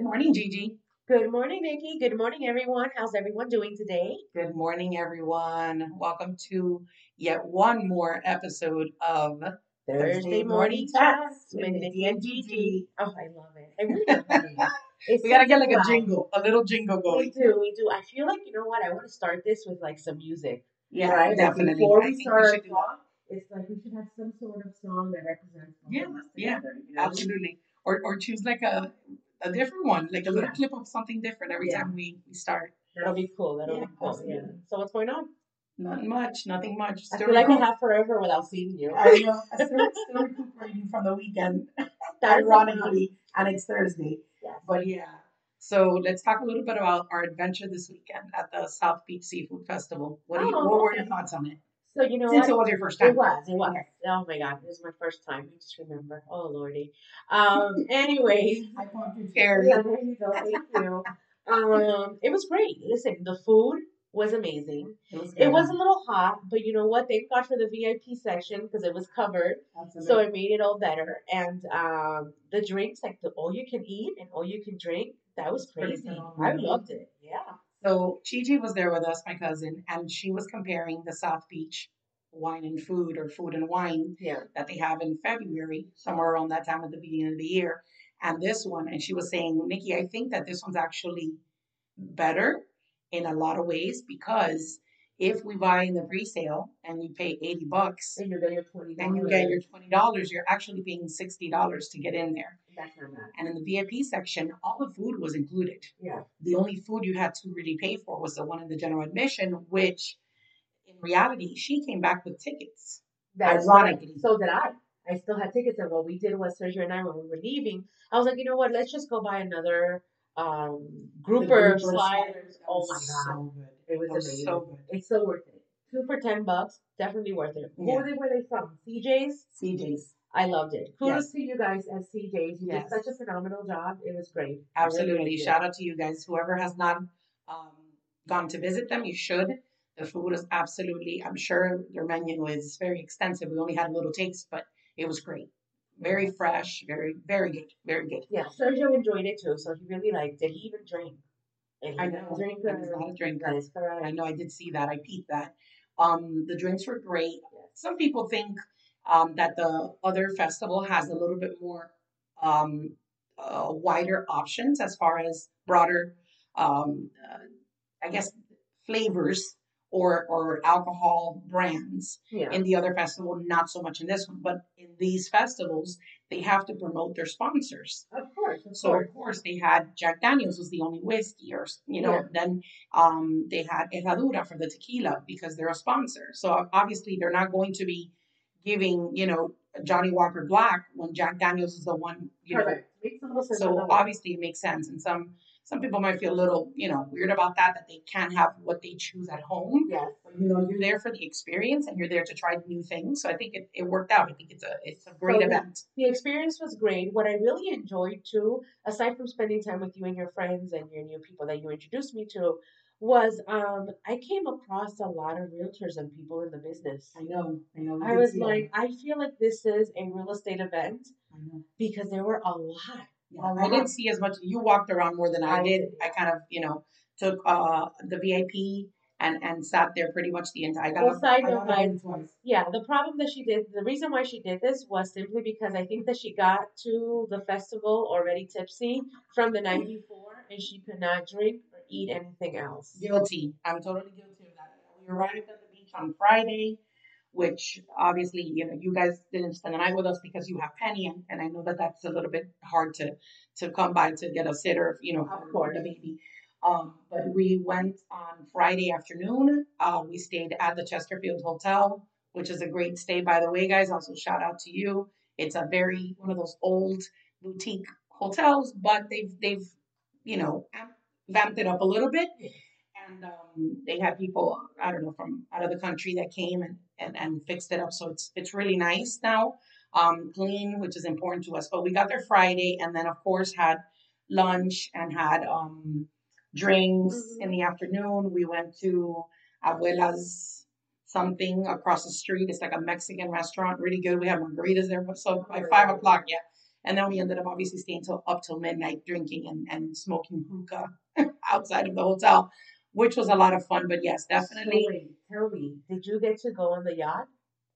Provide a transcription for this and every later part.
Good morning, Gigi. Good morning, Nikki. Good morning, everyone. How's everyone doing today? Good morning, everyone. Welcome to yet one more episode of Thursday morning chats with Nikki and Gigi. Oh, I love it. I really love it. It's We gotta such get like a jingle, a little jingle going. We do, we do. I feel like you know what? I want to start this with like some music. Yeah, right? Definitely. Before I we think start our should do talk, it's like we should have some sort of song that represents Yeah, yeah, together. You know? Absolutely. Or or choose like a a different one, like a little Yeah. clip of something different every Yeah. time we, we start. That'll be cool. That'll Yeah, be cool. absolutely. Yeah. So what's going on? Not much, nothing much. I Still feel like I have forever without seeing you. I know. I'm still, still recuperating from the weekend. That is ironically, and it's Thursday. Yes. But yeah. So let's talk a little bit about our adventure this weekend at the South Beach Seafood Festival. What, do you, Oh, what were your thoughts on it? So you know Since what? it was your first time. It was. It was. Oh my god, it was my first time. I just remember. Oh lordy. Um. Anyways, I want scared. yeah, there you go. Thank you. Um. It was great. Listen, the food was amazing. It was, It was a little hot, but you know what? Thank God for the VIP section because it was covered, Absolutely. so it made it all better. And um, the drinks, like the all you can eat and all you can drink, that was crazy. I loved it. Yeah. So Gigi was there with us, my cousin, and she was comparing the South Beach wine and food or food and wine Yeah. that they have in February, somewhere around that time at the beginning of the year, and this one. And she was saying, Nikki, I think that this one's actually better in a lot of ways because if we buy in the pre-sale and you pay 80 bucks And you get your twenty and you get your $20, you're actually paying $60 to get in there. That's not bad. And in the VIP section, all the food was included. Yeah. The only food you had to really pay for was the one in the general admission, which in reality, she came back with tickets. That's Ironically. right. So did I. I still had tickets, and what we did was Sergio and I, when we were leaving, I was like, you know what? Let's just go buy another um, grouper grouper sliders. Oh my god, So. It was amazing. so good. It's so worth it. Two for ten bucks, definitely worth it. Yeah. Where they were they from? CJ's. CJ's. I loved it. Kudos Yes. to you guys at CJ's. You Yes. did such a phenomenal job. It was great. I really Absolutely. Shout out to you guys. Whoever has not um, gone to visit them, you should. The food is absolutely, I'm sure their menu is very extensive. We only had a little taste, but it was great. Very fresh, very, very good, very good. Yeah, Sergio enjoyed it too, so he really liked it. He even drank. I know. drinker. I was not a drinker. That is correct. I know I did see that. I peeped that. Um, the drinks were great. Some people think um, that the other festival has a little bit more um, uh, wider options as far as broader, um, uh, I guess, flavors or or alcohol brands. Yeah. In the other festival, not so much in this one, but in these festivals, they have to promote their sponsors. Of course, of So course. of course they had Jack Daniels was the only whiskey, or you know, Yeah. then um, they had Herradura for the tequila because they're a sponsor. So obviously they're not going to be giving you know Johnnie Walker Black when Jack Daniels is the one. You know, little sense. so on that one. obviously it makes sense, and some some people might feel a little you know weird about that that they can't have what they choose at home. Yes. You know, you're there for the experience and you're there to try new things. So I think it, it worked out. I think it's a it's a great So, event. The experience was great. What I really enjoyed too, aside from spending time with you and your friends and your new people that you introduced me to, was um I came across a lot of realtors and people in the business. I know, I know. I was that. like, I feel like this is a real estate event because there were a lot. Yeah, A I didn't see as much. You walked around more than I, I did. I kind of, you know, took uh the VIP and and sat there pretty much the entire. I got Well, side I note, got up guys, twice. Yeah, the problem that she did, the reason why she did this was simply because I think that she got to the festival already tipsy from the night before and she could not drink or eat anything else. Guilty. I'm totally guilty of that. We arrived at the beach on Friday, which obviously, you know, you guys didn't spend the night with us because you have Penny, and, and I know that that's a little bit hard to to come by to get a sitter, you know, for the baby. Um, but we went on Friday afternoon. Uh, we stayed at the Chesterfield Hotel, which is a great stay, by the way, guys. Also, shout out to you. It's a very one of those old boutique hotels, but they've they've you know amp- vamped it up a little bit and um, they had people I don't know from out of the country that came and, and, and fixed it up. So it's it's really nice now, um, clean, which is important to us. But we got there Friday, and then of course had lunch and had um, drinks Mhm. in the afternoon. We went to Abuela's something across the street. It's like a Mexican restaurant, really good. We had margaritas there, so by five o'clock, yeah. And then we ended up obviously staying till up till midnight drinking and, and smoking hookah outside of the hotel, which was a lot of fun. But yes, definitely So wait, tell me, did you get to go on the yacht?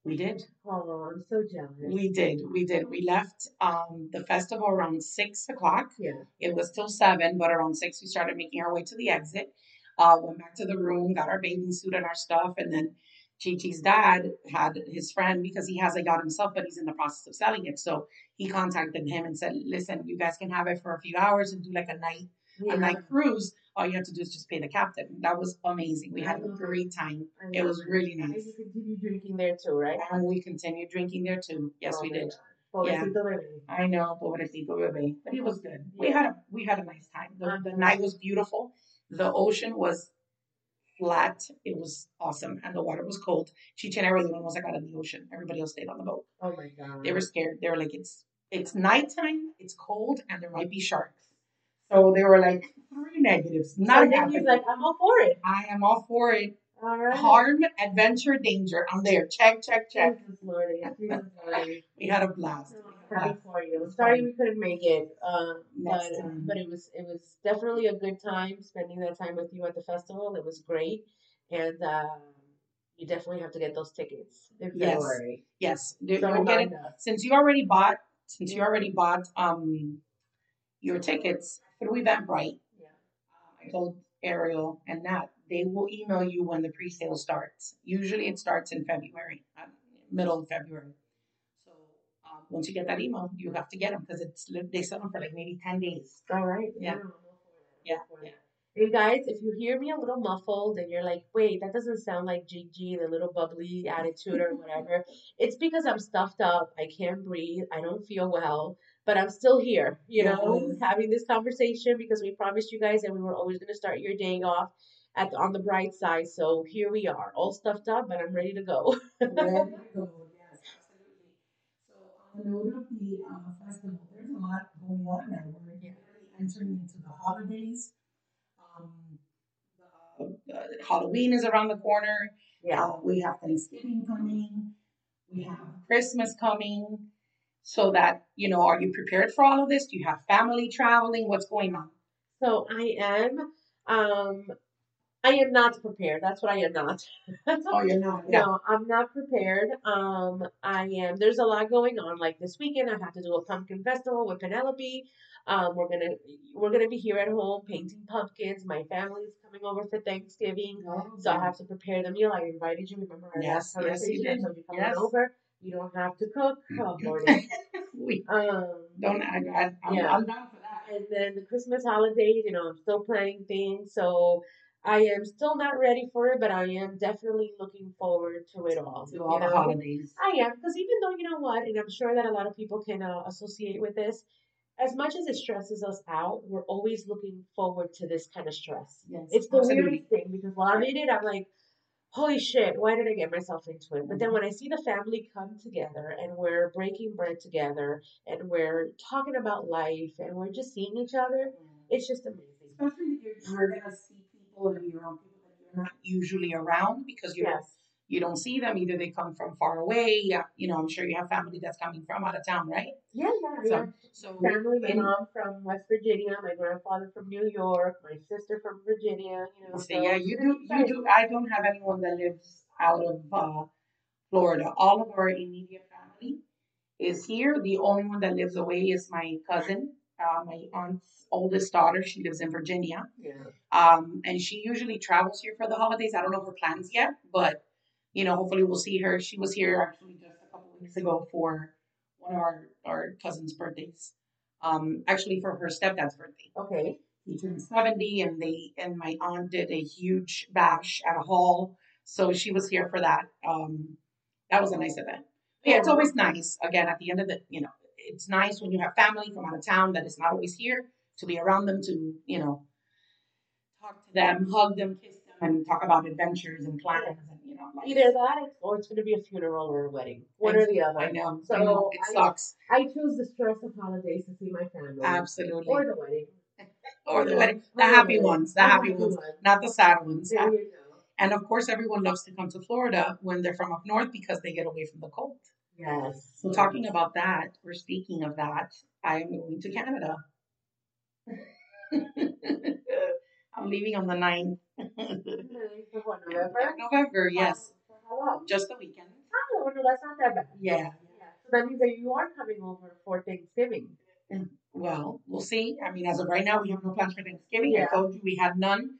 we did. Oh, I'm so jealous. We did. We did. We left um, the festival around six o'clock. yeah. It was till seven, but around six we started making our way to the exit. Uh, went back to the room, got our bathing suit and our stuff, and then Chi Chi's dad had his friend because he has a yacht himself, but he's in the process of selling it. So he contacted him and said, "Listen, you guys can have it for a few hours and do like a night yeah. a night cruise. All you have to do is just pay the captain." That was amazing. We had a great time. It was really And nice, you continue drinking there too, right? and we continued drinking there too. Yes, Oh we did. Yeah. I know, pobrecito bebé, but it was good. We had a we had a nice time. The, Um, the night was beautiful. The ocean was flat. It was awesome, and the water was cold. Chicha and I were the only ones that got in the ocean. Everybody else stayed on the boat. Oh my god. They were scared. They were like, "It's it's nighttime. It's cold, and there might be sharks." So they were like three negatives. So then he's like, I'm all for it. I am all for it. All right. Harm, adventure, danger. I'm there. Check, check, check. Jesus Lordy. Jesus Lordy. We had a blast. Oh, We had a Happy for you. Sorry we couldn't make it, um, but time. but it was it was definitely a good time spending that time with you at the festival. It was great, and um, you definitely have to get those tickets in Yes. February. Yes, you- So you'll get it. since you already bought since you already bought um your tickets through Eventbrite, Yeah. uh, I told Ariel and Nat they will email you when the pre-sale starts. Usually it starts in February, uh, middle of February. So um, once you get that email, you have to get them because it's they sell them for like maybe ten days. All right. Yeah. I'm all for that. Yeah, I'm all for yeah. Hey guys, if you hear me a little muffled and you're like, wait, that doesn't sound like Gigi, the little bubbly attitude or whatever, it's because I'm stuffed up. I can't breathe. I don't feel well, but I'm still here, you know, Yes. having this conversation because we promised you guys that we were always going to start your day off at on the bright side. So here we are, all stuffed up, but I'm ready to go. Ready to go, yes, absolutely. So on the note of the uh, festival, there's a lot going on now. We're Yeah. entering into the holidays. Um, the, uh, Halloween is around the corner. yeah. Uh, we have Thanksgiving coming. We have Christmas coming. So that, you know, are you prepared for all of this? Do you have family traveling? What's going on? So I am, um, I am not prepared. That's what I am not. Oh, you're not. No, I'm not prepared. Um, I am. There's a lot going on. Like this weekend, I have to do a pumpkin festival with Penelope. Um, we're gonna we're gonna be here at home painting pumpkins. My family's coming over for Thanksgiving, so I have to prepare the meal. I invited you. Remember our Yes, last yes, you conversation? did. So you're coming Yes. over. You don't have to cook. We um, don't, I, I, I'm, Yeah. I'm down for that. and then the Christmas holidays, you know, I'm still planning things, so I am still not ready for it, but I am definitely looking forward to it all. To all you the holidays. I am, because even though you know what, and I'm sure that a lot of people can uh, associate with this, as much as it stresses us out, we're always looking forward to this kind of stress. Yes, It's the absolutely. weirdest thing because while I'm in it, I'm like, holy shit, why did I get myself into it? But then mm-hmm. when I see the family come together and we're breaking bread together and we're talking about life and we're just seeing each other, mm-hmm. it's just amazing. Especially if you're, you're gonna see people and you're around people that you're not usually around because you Yes. You don't see them. Either they come from far away. Yeah, you know, I'm sure you have family that's coming from out of town, right? Yeah, yeah, yeah. So, so Family, my in- mom from West Virginia, my grandfather from New York, my sister from Virginia, you know. So, so yeah, you do. You do. I don't have anyone that lives out of uh, Florida. All of our immediate family is here. The only one that lives away is my cousin, uh, my aunt's oldest daughter. She lives in Virginia, Yeah. um, and she usually travels here for the holidays. I don't know her plans yet, but you know, hopefully we'll see her. She was here actually just a couple weeks ago for one of our our cousin's birthdays. Um, actually for her stepdad's birthday Okay. he turned 70 and they and my aunt did a huge bash at a hall so she was here for that um that was a nice event But yeah it's always nice again at the end of the you know it's nice when you have family from out of town that is not always here to be around them to you know talk to them hug them kiss them and talk about adventures and plans you know like, Either that or it's going to be a funeral or a wedding. One or the other. i know So I know, it sucks I choose the stress of holidays to see my family. absolutely Or the wedding. or the wedding the happy ones the happy ones not the sad ones There you go. And of course, everyone loves to come to Florida when they're from up north because they get away from the cold. Yes. So talking about that, or speaking of that, I am going to Canada. I'm leaving on the 9th. November? November, yes. For how long? Just the weekend. Oh, no, that's not that bad. Yeah. Yeah. So that means that you are coming over for Thanksgiving. Well, we'll see. I mean, as of right now, we have no plans for Thanksgiving. Yeah. I told you we had none.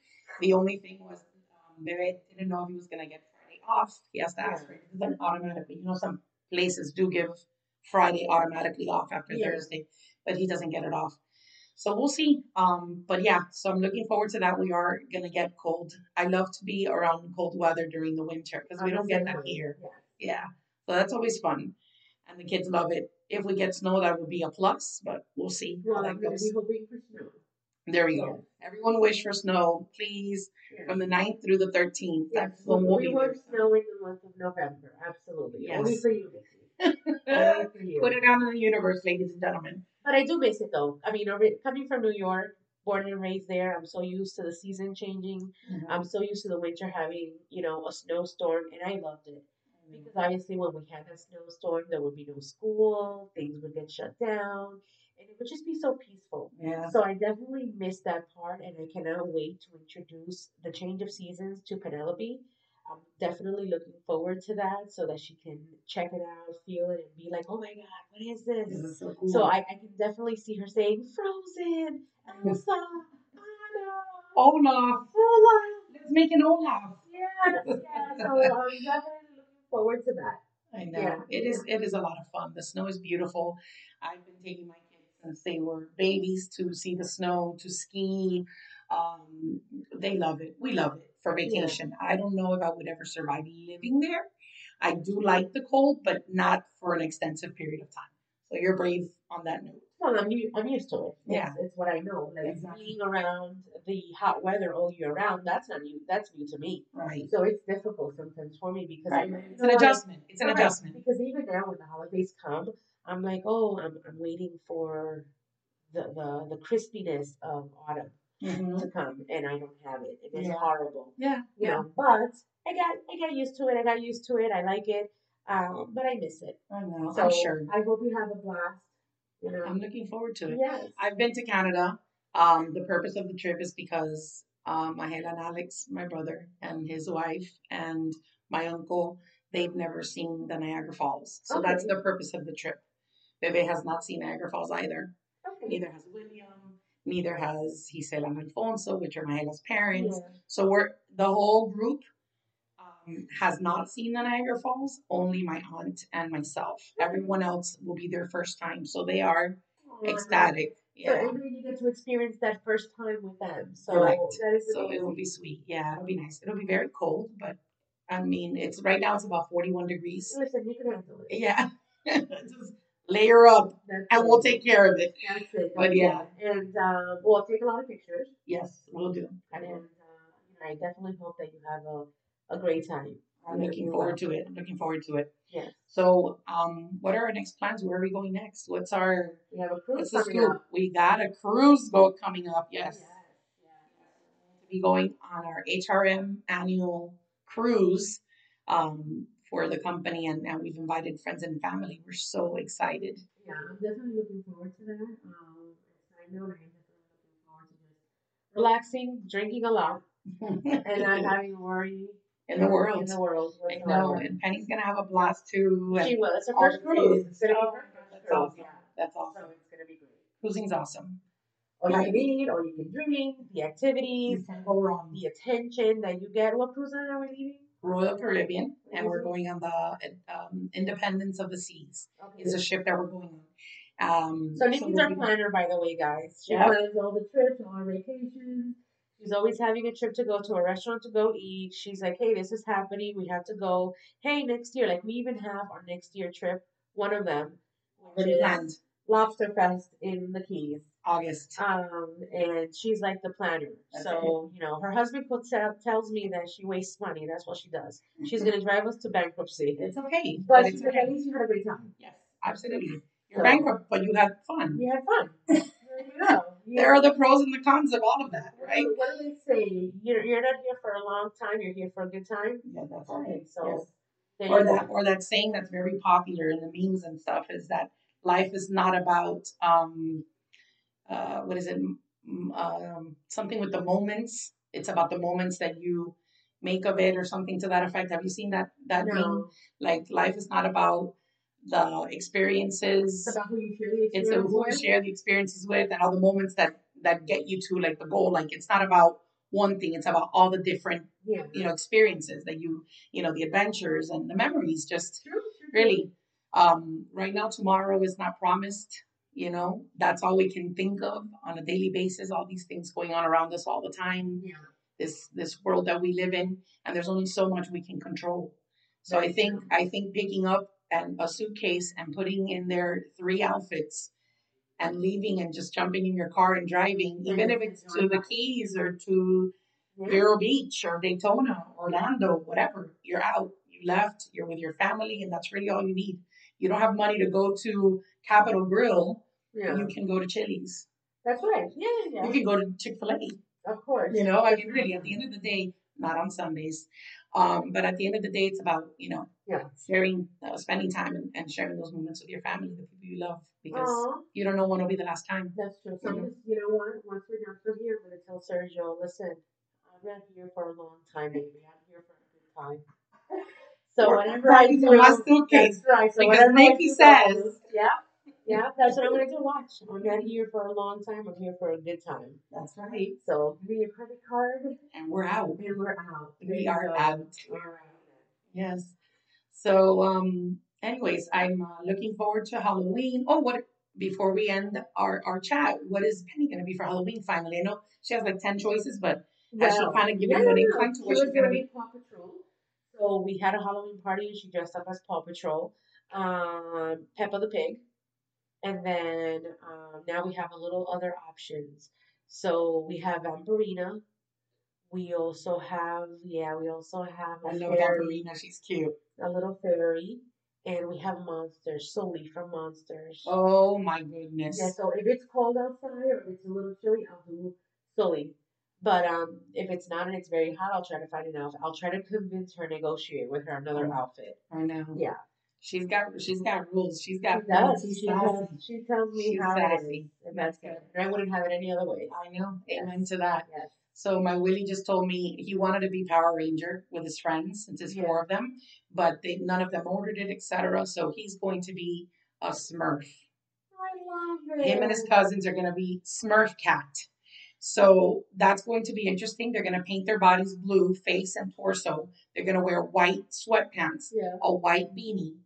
The only thing was, um, Bebe didn't know if he was going to get Friday off. He has to ask Yeah. for it. It's an. You know, some places do give Friday automatically off after Yeah. Thursday, but he doesn't get it off. So we'll see. Um, but yeah, so I'm looking forward to that. We are gonna get cold. I love to be around cold weather during the winter because we don't get that here. Yeah. Yeah, so that's always fun, and the kids love it. If we get snow, that would be a plus, but we'll see how that I'm going to goes. be hoping for snow. There we go. Everyone wish for snow, please, Yeah. from the 9th through the 13th. Yes, we'll we be want there. snow in the month of November. Absolutely. Only Yes. for you, Missy. Only for you. Put it out in the universe, ladies and gentlemen. But I do miss it though. I mean, coming from New York, born and raised there, I'm so used to the season changing. Mm-hmm. I'm so used to the winter having, you know, a snowstorm, and I loved it. Mm-hmm. Because obviously, when we had that snowstorm, there would be no school, things would get shut down, and it would just be so peaceful. Yeah. So I definitely miss that part, and I cannot wait to introduce the change of seasons to Penelope. I'm definitely looking forward to that so that she can check it out, feel it, and be like, oh my God, what is this? This is so cool. So I, I can definitely see her saying, Frozen, Elsa, Anna, Olaf, Olaf. let's make an Olaf. Yes, yeah. So I'm definitely looking forward to that. I know Yeah. it is. It is a lot of fun. The snow is beautiful. I've been taking my kids since they were babies to see the snow, to ski. Um, they love it. We love it for vacation. I don't know if I would ever survive living there. I do like the cold, but not for an extensive period of time. So you're brave on that note. Well, I'm, I'm used to it. Yeah. It's, it's what I know. Like Exactly. being around the hot weather all year round, that's not new. That's new to me. Right. So it's difficult sometimes for me because Right. It's an adjustment. It's an Correct. adjustment. Because even now, when the holidays come, I'm like, oh, I'm, I'm waiting for the, the the crispiness of autumn Mhm. to come, and I don't have it. It is Yeah. horrible, Yeah. you know. But I got I got used to it. I got used to it. I like it, um, but I miss it. I know. So I'm sure. I hope you have a blast. You know. I'm looking forward to it. yes. I've been to Canada. Um, the purpose of the trip is because um, Mahela and Alex, my brother, and his wife, and my uncle, they've never seen the Niagara Falls. So Okay. that's the purpose of the trip. Bebe has not seen Niagara Falls either. Okay. Neither has William. Neither has Gisela and Alfonso, which are Mahela's parents. Yeah. So we're the whole group um, has not seen the Niagara Falls. Only my aunt and myself. Everyone else will be their first time, so they are Aw, ecstatic. So Yeah. then you get to experience that first time with them. So Correct. that is So it will be sweet. Yeah, it'll be nice. It'll be very cold, but I mean, it's right now it's about 41 degrees. Listen, you can handle it. Yeah. Just layer up That's and we'll take care of it. That's it. But that's yeah. And um, we'll take a lot of pictures. Yes, we'll do. And uh, I definitely hope that you have a, a great time. I'm looking forward to it. Looking forward to it. Yes. So, um, what are our next plans? Where are we going next? What's our We have a cruise coming up. We got a cruise boat coming up. Yes. Yes. to be going on our HRM annual cruise um, for the company, and, and we've invited friends and family. We're so excited. Yeah, I'm definitely looking forward to that. Um, I know I'm definitely looking forward to just relaxing, drinking a lot, and not having to worry in the world. In the world. I know, and Penny's gonna have a blast too. She will. It's her first cruise. It's gonna be her first that's cruise. awesome. Yeah. That's So awesome. it's gonna be great. Cruising's awesome. All you can eat, all you can drink, the You activities, go wrong. the attention that you get. What cruise are we leaving? Royal Caribbean, and we're Mhm. going on the um, Independence of the Seas. Okay. Is a ship that we're going on. Um, So Nikki's we'll our planner, by the way, guys. She Yeah. plans all the trips, all our vacations. She's always having a trip to go to a restaurant to go eat. She's like, hey, this is happening. We have to go. Hey, next year. Like, we even have our next year trip, one of them, which is Lobster Fest in the Keys. August. Um, and she's like the planner. That's so, you know, her husband puts out, tells me that she wastes money. That's what she does. She's going to drive us to bankruptcy. It's okay, But but it's like, at least you had a great time. Yes, absolutely. You're So- bankrupt, but you had fun. You had fun. there you There are the pros and the cons of all of that, right? What do they say? You're, you're not here for a long time. You're here for a good time. Yeah, that's Okay, right. so Yes. Or that or that saying that's very popular in the memes and stuff is that life is not about um uh what is it um something with the moments. It's about the moments that you make of it or something to that effect. Have you seen that that meme? Like life is not about the experiences. It's about who you share the it's a experience who you share the experiences with and all the moments that that get you to like the goal. Like it's not about one thing. It's about all the different Yeah, you know experiences that you you know the adventures and the memories. Just true, true, really um right now tomorrow is not promised you know that's all we can think of on a daily basis all these things going on around us all the time Yeah, this this world that we live in and there's only so much we can control so i think i think picking up and a suitcase and putting in there three outfits and leaving and just jumping in your car and driving even if it's to the keys or to yeah. Vero Beach or Daytona, Orlando, whatever. You're out. You left. You're with your family, and that's really all you need. You don't have money to go to Capital Grille. Yeah. You can go to Chili's. That's right. Yeah, yeah, You can go to Chick Fil A. Of course. You know, I mean, really, at the end of the day, not on Sundays, um, but at the end of the day, it's about you know Yeah. sharing, uh, spending time, and, and sharing those moments with your family, the people you love, because Aw, you don't know when will be the last time. that's true. So, Mhm. you know what? Once we're done from here, I'm to tell Sergio, listen, I'm not here for a long time, baby. I'm here for a good time. So, Or whatever I do, my suitcase, right. So, because Nikki says- yeah, yeah, that's what I'm going to do. Watch. I'm not here for a long time. I'm here for a good time. That's right. So, give me your credit card, And we're out. and we're out. There We are go. out. All right. Yes. So, um, anyways, I'm uh, looking forward to Halloween. Oh, what before we end our, our chat, what is Penny going to be for Halloween finally? I know she has like 10 choices, but has she kind of given yeah, you an no, incline to what she's going to be? Paw Patrol. So we had a Halloween party and she dressed up as Paw Patrol, um, Peppa the Pig, and then um, now we have a little other options. So we have Amberina. We also have yeah, we also have a I love fairy, Amberina. She's cute. a little fairy, and we have monsters. Sully from Monsters. Oh my goodness. Yeah, so if it's cold outside or if it's a little chilly, I'll do Sully. But um, if it's not and it's very hot, I'll try to find an outfit. I'll try to convince her, negotiate with her another Mm. outfit. I know. Yeah, She's got she's got rules. She's got she does. She's She sassy. tells, she tells me She's how it is, and that's good. And I wouldn't have it any other way. I know. Yes. Amen to that. Yes. So my Willie just told me he wanted to be Power Ranger with his friends, since there's four of them, but they none of them ordered it, etc. So he's going to be a Smurf. I love it. Him and his cousins are going to be Smurf Cat. So that's going to be interesting. They're going to paint their bodies blue, face and torso. They're going to wear white sweatpants, Yeah. a white beanie,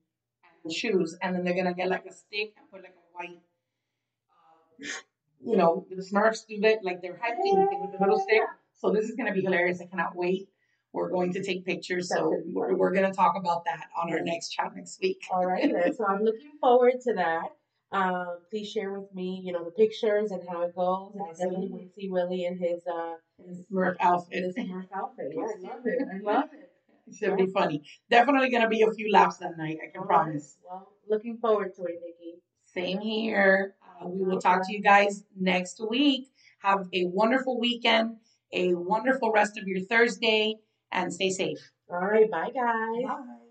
shoes, and then they're going to get like a stick and put like a white. Uh, you know, the Smurfs do that, like they're hiking thing with the little stick. So this is going to be hilarious. I cannot wait. We're going to take pictures. So we're, we're going to talk about that on our next chat next week. All right. So I'm looking forward to that. Um, please share with me, you know, the pictures and how it goes. And I definitely want to see Willie in his uh Smurf outfit. his Smurf outfit. Yeah, I love it. I love it. Should be funny. Definitely going to be a few laps that night. I can promise. Well, looking forward to it, Nikki. Same here. Uh, we will talk to you guys next week. Have a wonderful weekend, a wonderful rest of your Thursday, and stay safe. All right, bye guys. Bye.